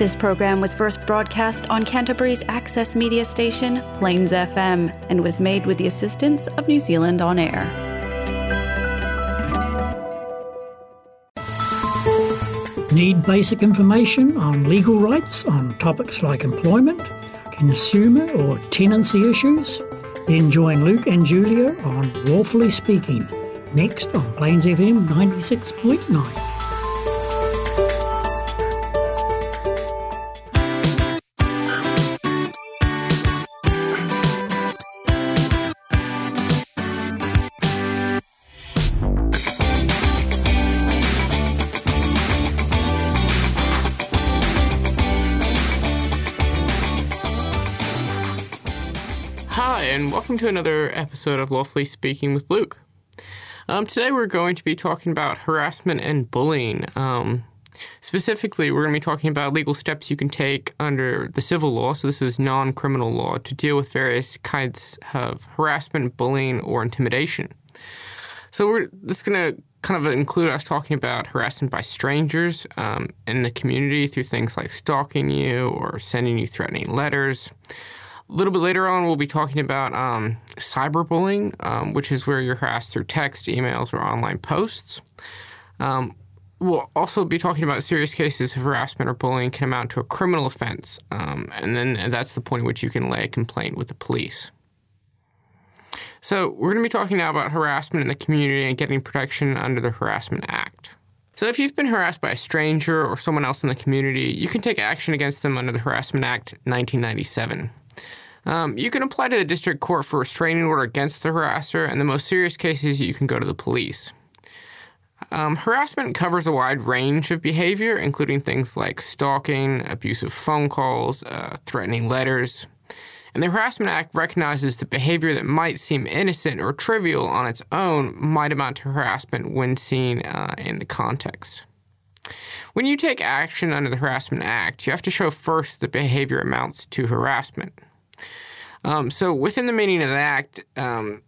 This program was first broadcast on Canterbury's access media station, Plains FM, and was made with the assistance of New Zealand On Air. Need basic information on legal rights on topics like employment, consumer or tenancy issues? Then join Luke and Julia on Lawfully Speaking, next on Plains FM 96.9. Hi, and welcome to another episode of Lawfully Speaking with Luke. Um, today we're going to be talking about harassment and bullying. Um, specifically, we're going to be talking about legal steps you can take under the civil law, so this is non criminal law, to deal with various kinds of harassment, bullying, or intimidation. So we're this is going to kind of include us talking about harassment by strangers um, in the community through things like stalking you or sending you threatening letters. A little bit later on, we'll be talking about um, cyberbullying, um, which is where you're harassed through text, emails, or online posts. Um, we'll also be talking about serious cases of harassment or bullying can amount to a criminal offense, um, and then that's the point at which you can lay a complaint with the police. So, we're going to be talking now about harassment in the community and getting protection under the Harassment Act. So, if you've been harassed by a stranger or someone else in the community, you can take action against them under the Harassment Act 1997. Um, you can apply to the district court for a restraining order against the harasser, and the most serious cases, you can go to the police. Um, harassment covers a wide range of behavior, including things like stalking, abusive phone calls, uh, threatening letters. And the Harassment Act recognizes that behavior that might seem innocent or trivial on its own might amount to harassment when seen uh, in the context. When you take action under the Harassment Act, you have to show first that behavior amounts to harassment. Um, so, within the meaning of the Act, um,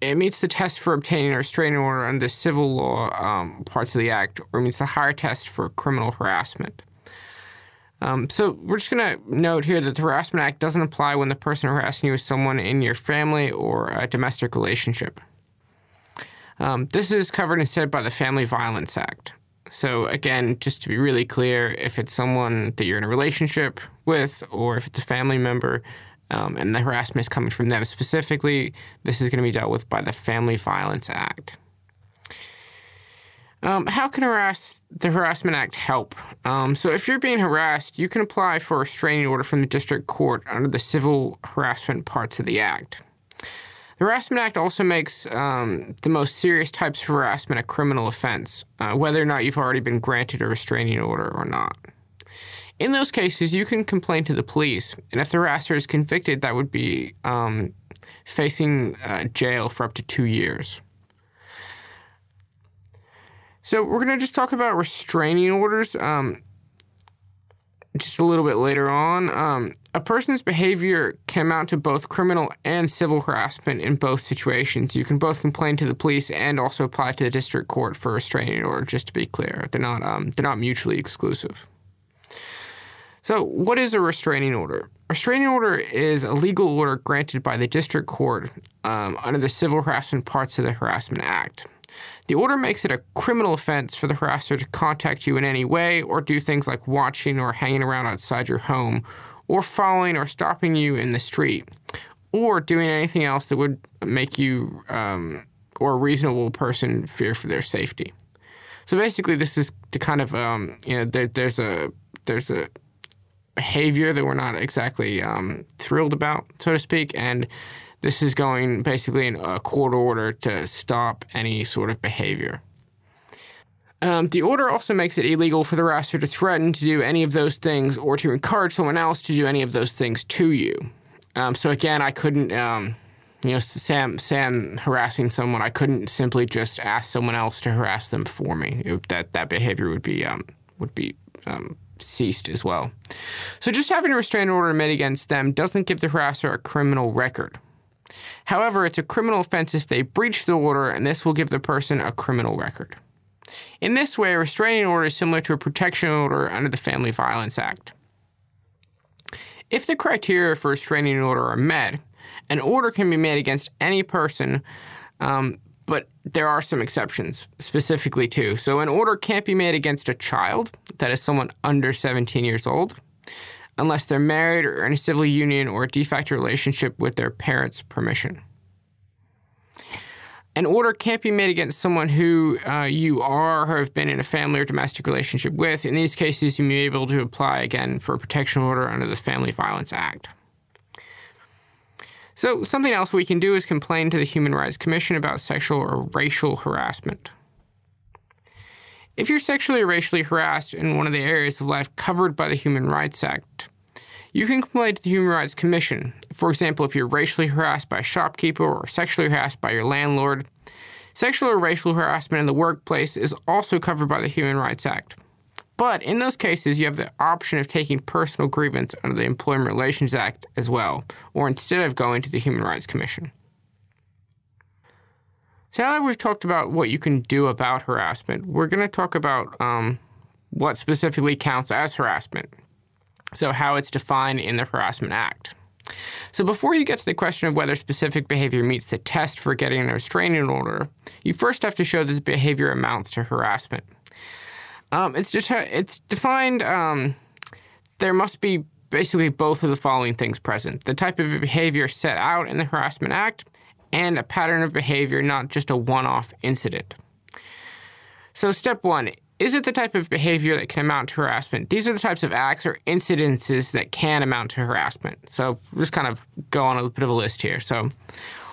it meets the test for obtaining a restraining order under the civil law um, parts of the Act, or meets the higher test for criminal harassment. Um, so, we're just going to note here that the Harassment Act doesn't apply when the person harassing you is someone in your family or a domestic relationship. Um, this is covered instead by the Family Violence Act. So, again, just to be really clear, if it's someone that you're in a relationship with or if it's a family member, um, and the harassment is coming from them specifically, this is going to be dealt with by the Family Violence Act. Um, how can harass the Harassment Act help? Um, so, if you're being harassed, you can apply for a restraining order from the district court under the civil harassment parts of the Act. The Harassment Act also makes um, the most serious types of harassment a criminal offense, uh, whether or not you've already been granted a restraining order or not. In those cases, you can complain to the police, and if the harasser is convicted, that would be um, facing uh, jail for up to two years. So we're going to just talk about restraining orders um, just a little bit later on. Um, a person's behavior can amount to both criminal and civil harassment in both situations. You can both complain to the police and also apply to the district court for a restraining order. Just to be clear, they're not um, they're not mutually exclusive. So, what is a restraining order? A restraining order is a legal order granted by the district court um, under the civil harassment parts of the Harassment Act. The order makes it a criminal offense for the harasser to contact you in any way or do things like watching or hanging around outside your home or following or stopping you in the street or doing anything else that would make you um, or a reasonable person fear for their safety. So basically, this is the kind of um, you know there, there's a there's a behavior that we're not exactly um, thrilled about, so to speak, and this is going basically in a court order to stop any sort of behavior. Um, the order also makes it illegal for the harasser to threaten to do any of those things or to encourage someone else to do any of those things to you. Um, so again, I couldn't, um, you know, Sam, Sam harassing someone, I couldn't simply just ask someone else to harass them for me. It, that that behavior would be um, would be um, ceased as well. So just having a restraining order made against them doesn't give the harasser a criminal record. However, it's a criminal offense if they breach the order, and this will give the person a criminal record. In this way, a restraining order is similar to a protection order under the Family Violence Act. If the criteria for a restraining order are met, an order can be made against any person, um, but there are some exceptions specifically too. So, an order can't be made against a child, that is someone under 17 years old, unless they're married or in a civil union or a de facto relationship with their parents' permission. An order can't be made against someone who uh, you are or have been in a family or domestic relationship with. In these cases, you may be able to apply again for a protection order under the Family Violence Act. So, something else we can do is complain to the Human Rights Commission about sexual or racial harassment. If you're sexually or racially harassed in one of the areas of life covered by the Human Rights Act, you can complain to the Human Rights Commission. For example, if you're racially harassed by a shopkeeper or sexually harassed by your landlord. Sexual or racial harassment in the workplace is also covered by the Human Rights Act. But in those cases, you have the option of taking personal grievance under the Employment Relations Act as well, or instead of going to the Human Rights Commission. So now that we've talked about what you can do about harassment, we're going to talk about um, what specifically counts as harassment. So, how it's defined in the Harassment Act. So, before you get to the question of whether specific behavior meets the test for getting a restraining order, you first have to show that the behavior amounts to harassment. Um, it's, de- it's defined, um, there must be basically both of the following things present the type of behavior set out in the Harassment Act, and a pattern of behavior, not just a one off incident. So, step one is it the type of behavior that can amount to harassment? These are the types of acts or incidences that can amount to harassment. So, just kind of go on a bit of a list here. So,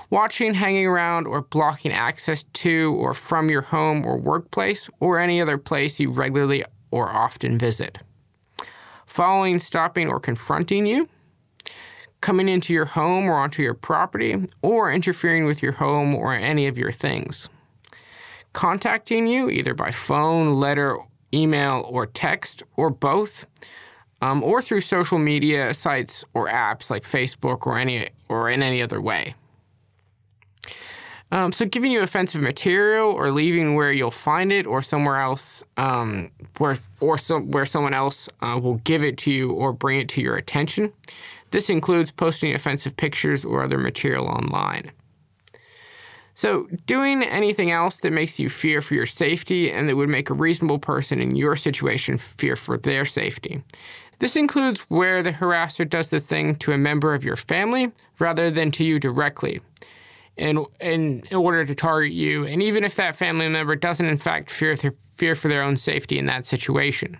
watching, hanging around, or blocking access to or from your home or workplace or any other place you regularly or often visit. Following, stopping, or confronting you. Coming into your home or onto your property, or interfering with your home or any of your things contacting you either by phone, letter, email, or text, or both, um, or through social media sites or apps like Facebook or any or in any other way. Um, so, giving you offensive material or leaving where you'll find it or somewhere else um, where or where someone else uh, will give it to you or bring it to your attention. This includes posting offensive pictures or other material online. So, doing anything else that makes you fear for your safety and that would make a reasonable person in your situation fear for their safety. This includes where the harasser does the thing to a member of your family rather than to you directly in, in order to target you, and even if that family member doesn't in fact fear, fear for their own safety in that situation.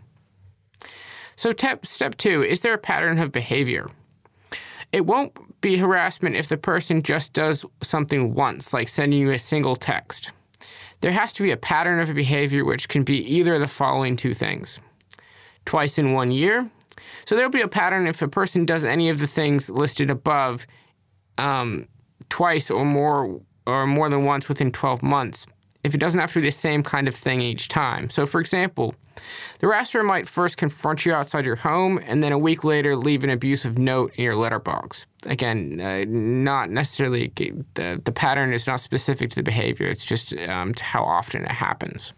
So, step two is there a pattern of behavior? It won't be harassment if the person just does something once, like sending you a single text. There has to be a pattern of behavior which can be either of the following two things twice in one year. So there'll be a pattern if a person does any of the things listed above um, twice or more or more than once within 12 months if it doesn't have to be the same kind of thing each time. So, for example, the harasser might first confront you outside your home and then a week later leave an abusive note in your letterbox. Again, uh, not necessarily the, the pattern is not specific to the behavior, it's just um, how often it happens.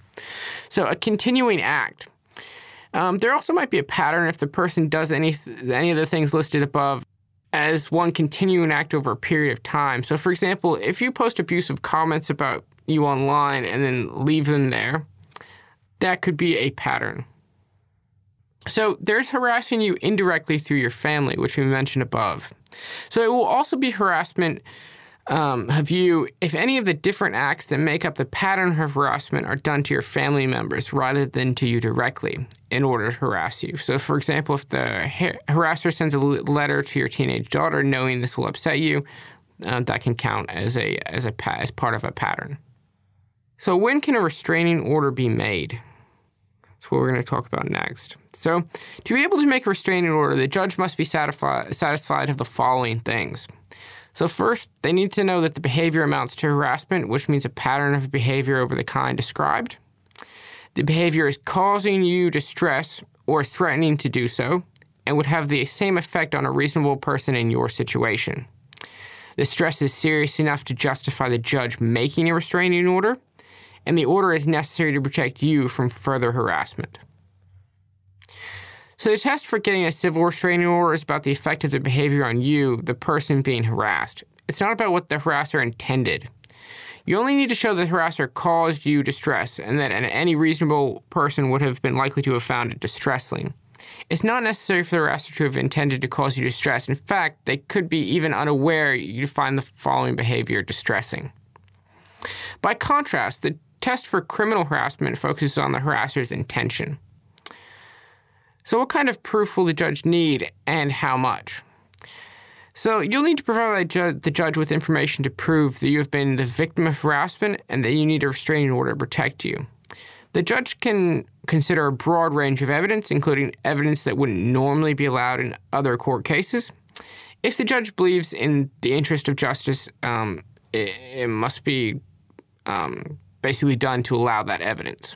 So, a continuing act. Um, there also might be a pattern if the person does any any of the things listed above as one continuing act over a period of time. So, for example, if you post abusive comments about you online and then leave them there, that could be a pattern. So there's harassing you indirectly through your family, which we mentioned above. So it will also be harassment um, of you if any of the different acts that make up the pattern of harassment are done to your family members rather than to you directly in order to harass you. So, for example, if the harasser sends a letter to your teenage daughter knowing this will upset you, uh, that can count as a as a as part of a pattern. So, when can a restraining order be made? That's what we're going to talk about next. So, to be able to make a restraining order, the judge must be satisfied, satisfied of the following things. So, first, they need to know that the behavior amounts to harassment, which means a pattern of behavior over the kind described. The behavior is causing you distress or threatening to do so, and would have the same effect on a reasonable person in your situation. The stress is serious enough to justify the judge making a restraining order, and the order is necessary to protect you from further harassment. So, the test for getting a civil restraining order is about the effect of the behavior on you, the person being harassed. It's not about what the harasser intended. You only need to show the harasser caused you distress and that any reasonable person would have been likely to have found it distressing. It's not necessary for the harasser to have intended to cause you distress. In fact, they could be even unaware you find the following behavior distressing. By contrast, the test for criminal harassment focuses on the harasser's intention. So, what kind of proof will the judge need and how much? So, you'll need to provide the judge with information to prove that you have been the victim of harassment and that you need a restraining order to protect you. The judge can consider a broad range of evidence, including evidence that wouldn't normally be allowed in other court cases. If the judge believes in the interest of justice, um, it, it, must be um, basically done to allow that evidence.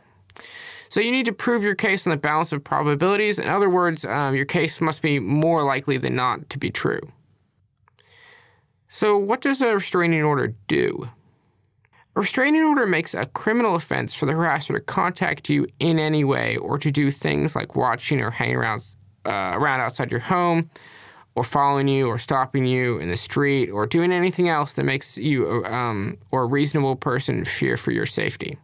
So you need to prove your case on the balance of probabilities. In other words, um, your case must be more likely than not to be true. So, what does a restraining order do? A restraining order makes a criminal offense for the harasser to contact you in any way or to do things like watching or hanging around, uh, around outside your home or following you or stopping you in the street or doing anything else that makes you um, or a reasonable person fear for your safety.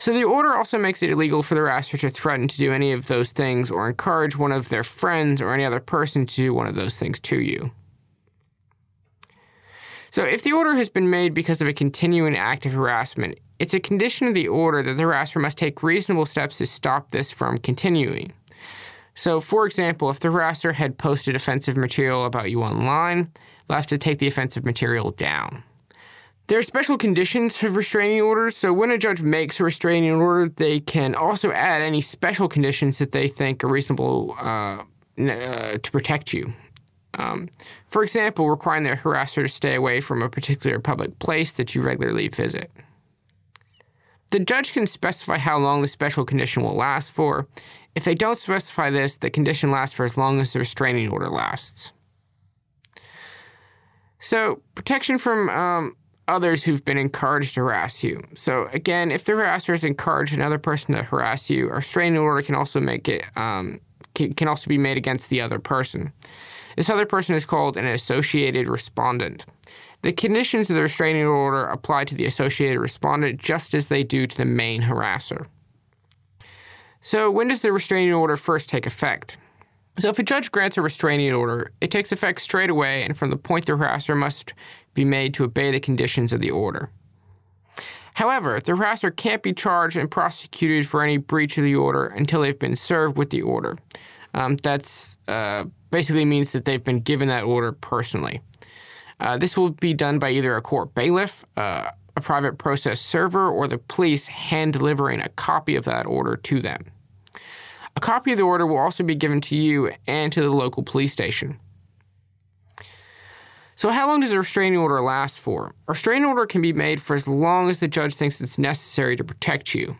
So the order also makes it illegal for the harasser to threaten to do any of those things or encourage one of their friends or any other person to do one of those things to you. So, if the order has been made because of a continuing act of harassment, it's a condition of the order that the harasser must take reasonable steps to stop this from continuing. So, for example, if the harasser had posted offensive material about you online, they'll have to take the offensive material down. There are special conditions of restraining orders, so when a judge makes a restraining order, they can also add any special conditions that they think are reasonable uh, uh, to protect you. Um, for example, requiring the harasser to stay away from a particular public place that you regularly visit. The judge can specify how long the special condition will last for. If they don't specify this, the condition lasts for as long as the restraining order lasts. So, protection from um, others who've been encouraged to harass you. So, again, if the harasser has encouraged another person to harass you, a restraining order can also make it um, can also be made against the other person. This other person is called an associated respondent. The conditions of the restraining order apply to the associated respondent just as they do to the main harasser. So, when does the restraining order first take effect? So, if a judge grants a restraining order, it takes effect straight away, and from the point the harasser must be made to obey the conditions of the order. However, the harasser can't be charged and prosecuted for any breach of the order until they've been served with the order. Um, that's uh, basically means that they've been given that order personally. Uh, this will be done by either a court bailiff, uh, a private process server, or the police hand delivering a copy of that order to them. A copy of the order will also be given to you and to the local police station. So, how long does a restraining order last for? A restraining order can be made for as long as the judge thinks it's necessary to protect you.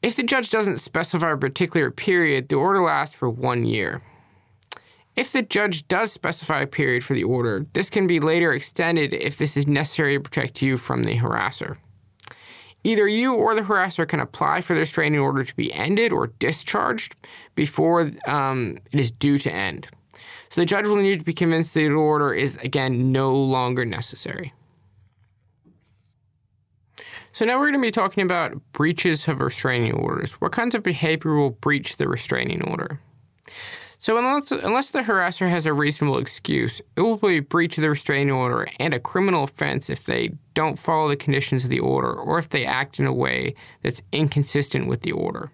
If the judge doesn't specify a particular period, the order lasts for one year. If the judge does specify a period for the order, this can be later extended if this is necessary to protect you from the harasser. Either you or the harasser can apply for the restraining order to be ended or discharged before um, it is due to end. So the judge will need to be convinced that the order is, again, no longer necessary. So now we're going to be talking about breaches of restraining orders. What kinds of behavior will breach the restraining order? So unless, unless the harasser has a reasonable excuse, it will be a breach of the restraining order and a criminal offense if they don't follow the conditions of the order or if they act in a way that's inconsistent with the order.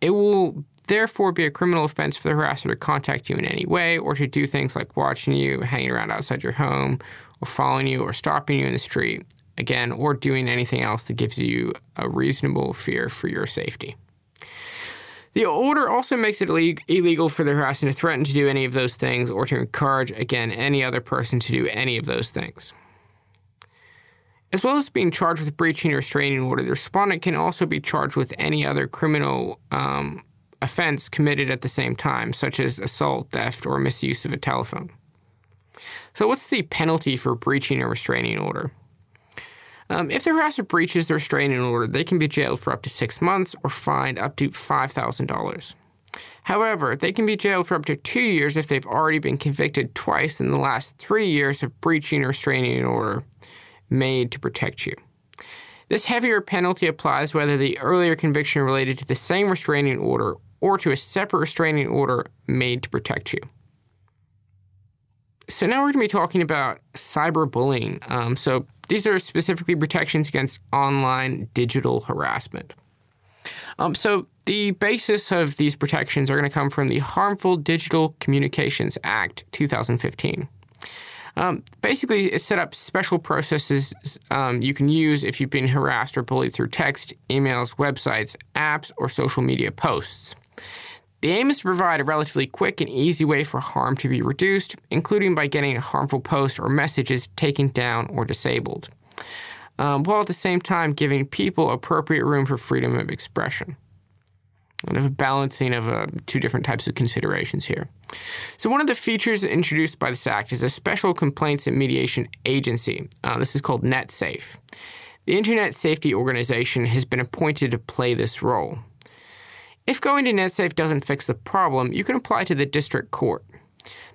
It will therefore be a criminal offense for the harasser to contact you in any way or to do things like watching you, hanging around outside your home, or following you or stopping you in the street again, or doing anything else that gives you a reasonable fear for your safety. The order also makes it illegal for the harasser to threaten to do any of those things or to encourage, again, any other person to do any of those things. As well as being charged with breaching a restraining order, the respondent can also be charged with any other criminal um, offense committed at the same time, such as assault, theft, or misuse of a telephone. So, what's the penalty for breaching a restraining order? Um, if the harasser breaches the restraining order, they can be jailed for up to six months or fined up to $5,000. However, they can be jailed for up to two years if they've already been convicted twice in the last three years of breaching a restraining order made to protect you. This heavier penalty applies whether the earlier conviction related to the same restraining order or to a separate restraining order made to protect you. So now we're going to be talking about cyberbullying. Um, so these are specifically protections against online digital harassment. Um, so the basis of these protections are going to come from the Harmful Digital Communications Act 2015. Um, basically, it set up special processes um, you can use if you've been harassed or bullied through text, emails, websites, apps, or social media posts. The aim is to provide a relatively quick and easy way for harm to be reduced, including by getting harmful posts or messages taken down or disabled, um, while at the same time giving people appropriate room for freedom of expression. Kind of a balancing of uh, two different types of considerations here. So, one of the features introduced by this act is a special complaints and mediation agency. Uh, this is called NetSafe. The Internet Safety Organization has been appointed to play this role. If going to NetSafe doesn't fix the problem, you can apply to the district court.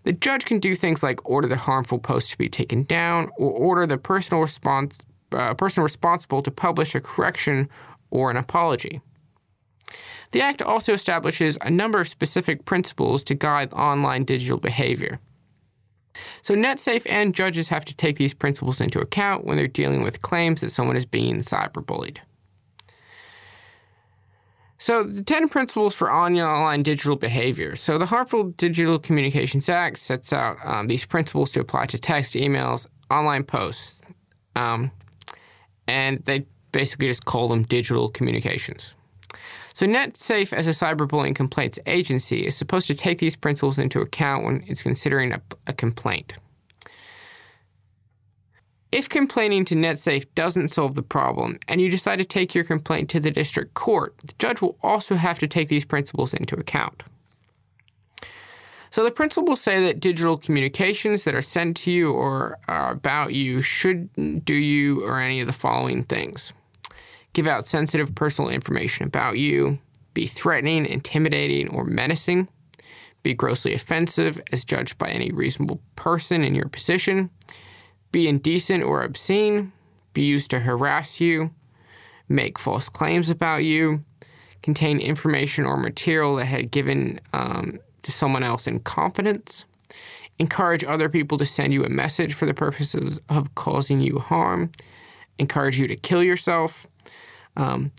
The judge can do things like order the harmful post to be taken down or order the personal respons- uh, person responsible to publish a correction or an apology. The Act also establishes a number of specific principles to guide online digital behavior. So, NetSafe and judges have to take these principles into account when they're dealing with claims that someone is being cyberbullied. So, the 10 principles for online digital behavior. So, the Harmful Digital Communications Act sets out um, these principles to apply to text, emails, online posts, um, and they basically just call them digital communications. So, NetSafe, as a cyberbullying complaints agency, is supposed to take these principles into account when it's considering a, a complaint. If complaining to NetSafe doesn't solve the problem and you decide to take your complaint to the district court, the judge will also have to take these principles into account. So the principles say that digital communications that are sent to you or about you should do you or any of the following things. Give out sensitive personal information about you, be threatening, intimidating, or menacing, be grossly offensive as judged by any reasonable person in your position, be indecent or obscene, be used to harass you, make false claims about you, contain information or material that had given um, to someone else in confidence, encourage other people to send you a message for the purposes of causing you harm, encourage you to kill yourself, um,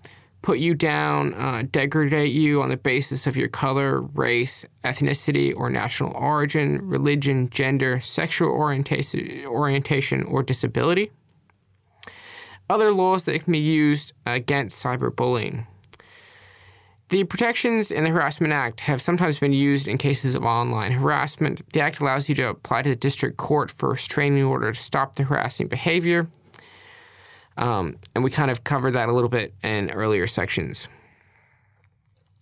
put you down, uh, degrade you on the basis of your color, race, ethnicity, or national origin, religion, gender, sexual orientation, orientation or disability. Other laws that can be used against cyberbullying. The protections in the Harassment Act have sometimes been used in cases of online harassment. The Act allows you to apply to the district court for a restraining order to stop the harassing behavior. Um, and we kind of covered that a little bit in earlier sections.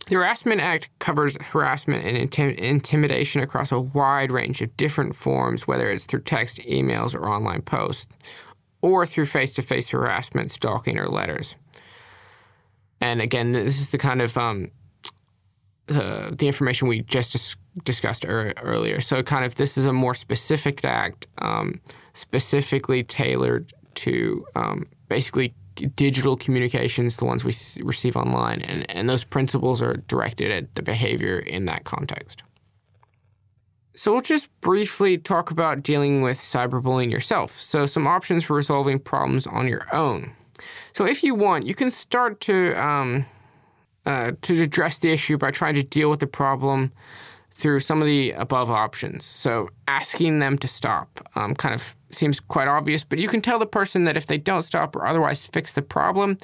The Harassment Act covers harassment and intim- intimidation across a wide range of different forms, whether it's through text, emails, or online posts, or through face to face harassment, stalking, or letters. And again, this is the kind of um, uh, the information we just dis- discussed er- earlier. So, kind of, this is a more specific act, um, specifically tailored to um, basically digital communications, the ones we receive online, and, and those principles are directed at the behavior in that context. So, we'll just briefly talk about dealing with cyberbullying yourself. So, some options for resolving problems on your own. So, if you want, you can start to um, uh, to address the issue by trying to deal with the problem through some of the above options. So, asking them to stop um, kind of seems quite obvious, but you can tell the person that if they don't stop or otherwise fix the problem,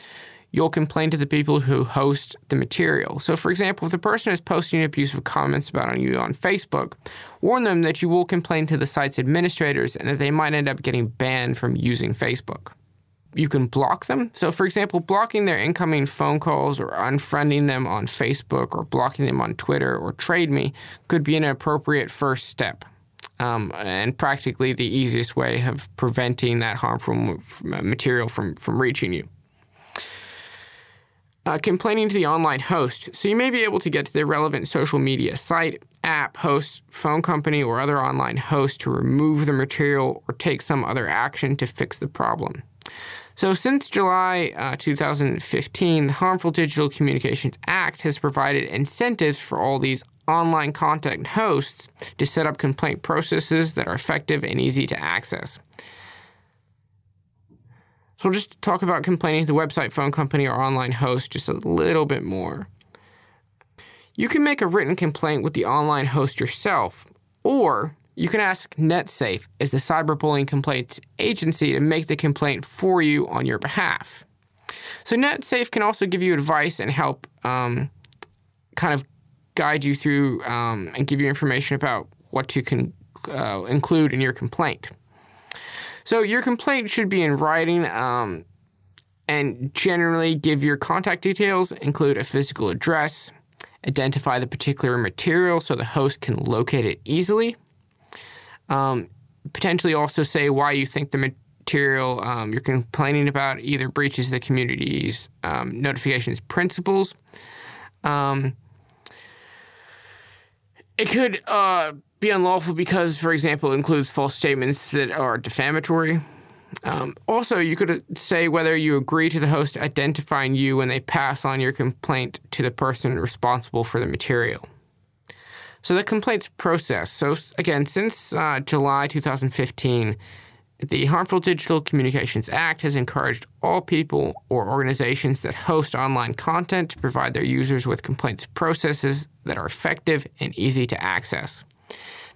you'll complain to the people who host the material. So, for example, if the person is posting abusive comments about you on Facebook, warn them that you will complain to the site's administrators and that they might end up getting banned from using Facebook you can block them. So, for example, blocking their incoming phone calls or unfriending them on Facebook or blocking them on Twitter or Trade Me could be an appropriate first step. Um, and practically the easiest way of preventing that harmful material from, from reaching you. Uh, complaining to the online host. So you may be able to get to the relevant social media site, app, host, phone company, or other online host to remove the material or take some other action to fix the problem. So, since July uh, 2015, the Harmful Digital Communications Act has provided incentives for all these online content hosts to set up complaint processes that are effective and easy to access. So, we'll just talk about complaining to the website, phone company, or online host just a little bit more. You can make a written complaint with the online host yourself, or you can ask NetSafe as the cyberbullying complaints agency to make the complaint for you on your behalf. So NetSafe can also give you advice and help um, kind of guide you through um, and give you information about what to con- uh, include in your complaint. So your complaint should be in writing um, and generally give your contact details, include a physical address, identify the particular material so the host can locate it easily um, potentially also say why you think the material um, you're complaining about either breaches the community's um, notifications principles. Um, it could uh, be unlawful because, for example, it includes false statements that are defamatory. Um, also, you could say whether you agree to the host identifying you when they pass on your complaint to the person responsible for the material. So the complaints process. So again, since uh, July 2015, the Harmful Digital Communications Act has encouraged all people or organizations that host online content to provide their users with complaints processes that are effective and easy to access.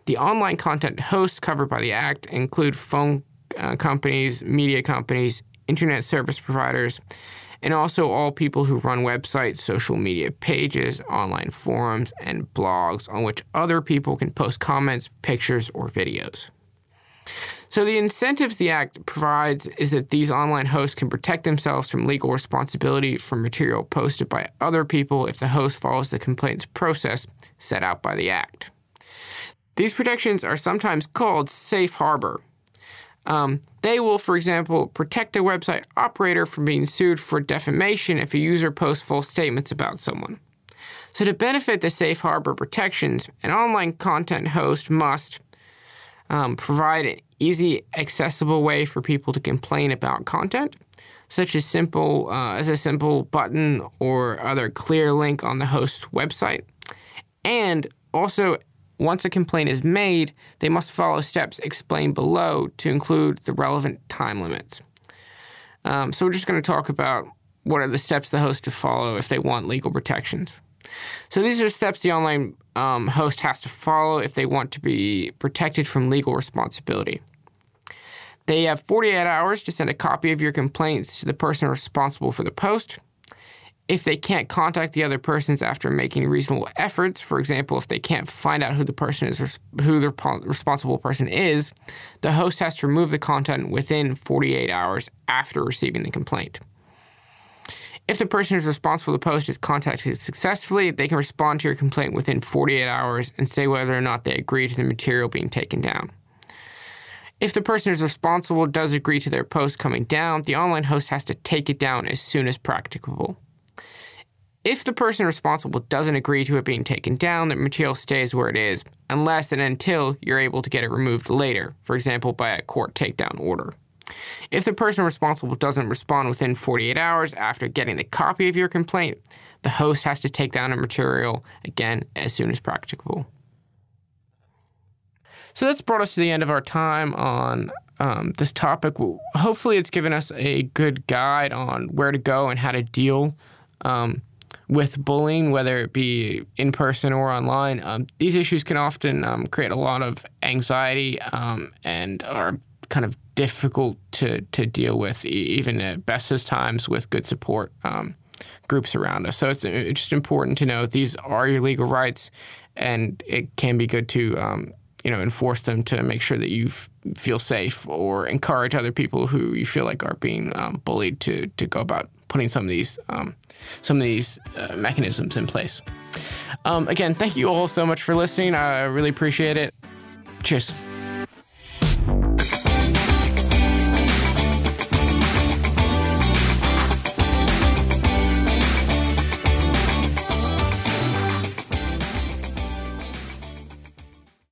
The online content hosts covered by the Act include phone uh, companies, media companies, internet service providers, and also all people who run websites, social media pages, online forums, and blogs on which other people can post comments, pictures, or videos. So, the incentives the Act provides is that these online hosts can protect themselves from legal responsibility for material posted by other people if the host follows the complaints process set out by the Act. These protections are sometimes called safe harbor, um, they will, for example, protect a website operator from being sued for defamation if a user posts false statements about someone. So, to benefit the safe harbor protections, an online content host must um, provide an easy, accessible way for people to complain about content, such as simple uh, as a simple button or other clear link on the host website, and also once a complaint is made, they must follow steps explained below to include the relevant time limits. Um, so, we're just going to talk about what are the steps the host to follow if they want legal protections. So, these are steps the online um, host has to follow if they want to be protected from legal responsibility. They have 48 hours to send a copy of your complaints to the person responsible for the post if they can't contact the other persons after making reasonable efforts, for example, if they can't find out who the person is, who the responsible person is, the host has to remove the content within 48 hours after receiving the complaint. If the person who's responsible for the post is contacted successfully, they can respond to your complaint within 48 hours and say whether or not they agree to the material being taken down. If the person who's responsible does agree to their post coming down, the online host has to take it down as soon as practicable. If the person responsible doesn't agree to it being taken down, the material stays where it is, unless and until you're able to get it removed later, for example, by a court takedown order. If the person responsible doesn't respond within 48 hours after getting the copy of your complaint, the host has to take down the material again as soon as practicable. So that's brought us to the end of our time on um, this topic. Hopefully, it's given us a good guide on where to go and how to deal um, with bullying, whether it be in person or online, um, these issues can often um, create a lot of anxiety um, and are kind of difficult to, to deal with, even at bestest times with good support um, groups around us. So it's, it's just important to know these are your legal rights, and it can be good to um, you know enforce them to make sure that you f- feel safe or encourage other people who you feel like are being um, bullied to to go about putting some of these um, some of these uh, mechanisms in place. Um, again, thank you all so much for listening. I really appreciate it. Cheers.